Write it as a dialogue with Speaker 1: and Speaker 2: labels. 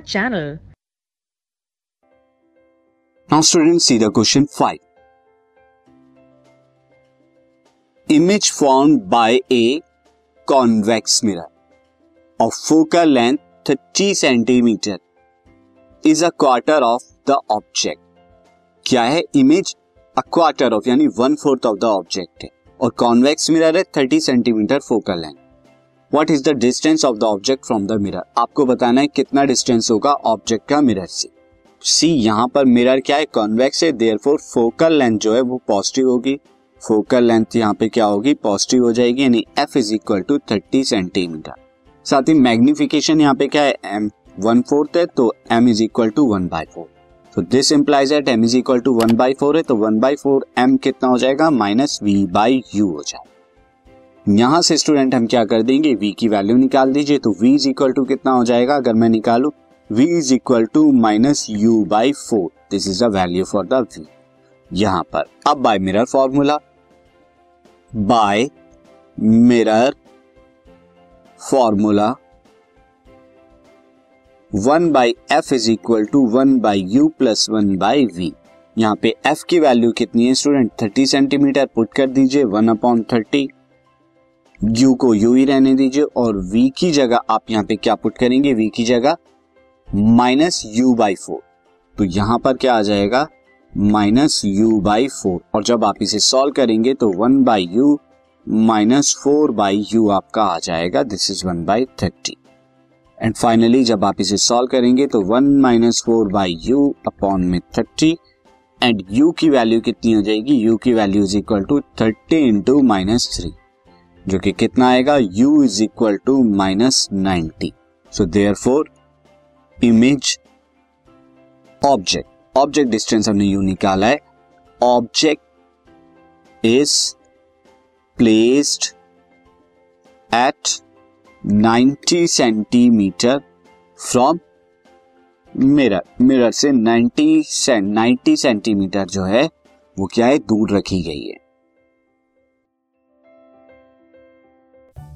Speaker 1: channel.
Speaker 2: Now, students, see the question 5. Image formed by a convex mirror of focal length 30 centimeter is a quarter of the object. क्या है image a quarter of यानी one fourth of the object है और convex mirror है 30 centimetre focal length what is the distance of the object from the mirror आपको बताना है कितना डिस्टेंस होगा ऑब्जेक्ट का मिरर से। सी यहाँ पर मिरर क्या है? कॉन्वेक्स है देयर फोकल लेंथ जो है वो पॉजिटिव होगी। फोकल लेंथ यहाँ पे क्या होगी? पॉजिटिव हो जाएगी, यानी F is equal to thirty centimetre साथ ही मैग्निफिकेशन यहाँ पे क्या है? एम वन फोर्थ है तो M is equal to one by four तो this implies that M is equal to one by four है तो वन बाई फोर एम कितना हो जाएगा? माइनस वी बाई यू हो जाएगा। यहाँ से स्टूडेंट हम क्या कर देंगे? V की वैल्यू निकाल दीजिए तो v इज़ इक्वल टू कितना हो जाएगा? अगर मैं निकालू, v is equal to minus U by four this is the value for the v. यहाँ पर। अब by mirror formula by mirror formula one by F is equal to one by U plus one by V यहाँ पे F की value कितनी है student thirty centimetre put कर दीजिए वन अपॉन थर्टी यू को यू ही रहने दीजिए और वी की जगह आप यहाँ पे क्या पुट करेंगे? वी की जगह माइनस यू बाई फोर तो यहाँ पर क्या आ जाएगा? माइनस यू बाई फोर और जब आप इसे सॉल्व करेंगे तो one by u minus four by u आपका आ जाएगा। This is one by thirty and finally जब आप इसे सॉल्व करेंगे तो one minus four by u upon में थर्टी एंड यू की वैल्यू कितनी हो जाएगी? यू की value is equal to thirty into minus three जो कि कितना आएगा? U is equal to minus ninety so therefore image object object distance हमने यू निकाला है। Object is placed at 90 centimetre from mirror mirror से 90 से 90 सेंटीमीटर जो है, वो क्या है? दूर रखी गई है।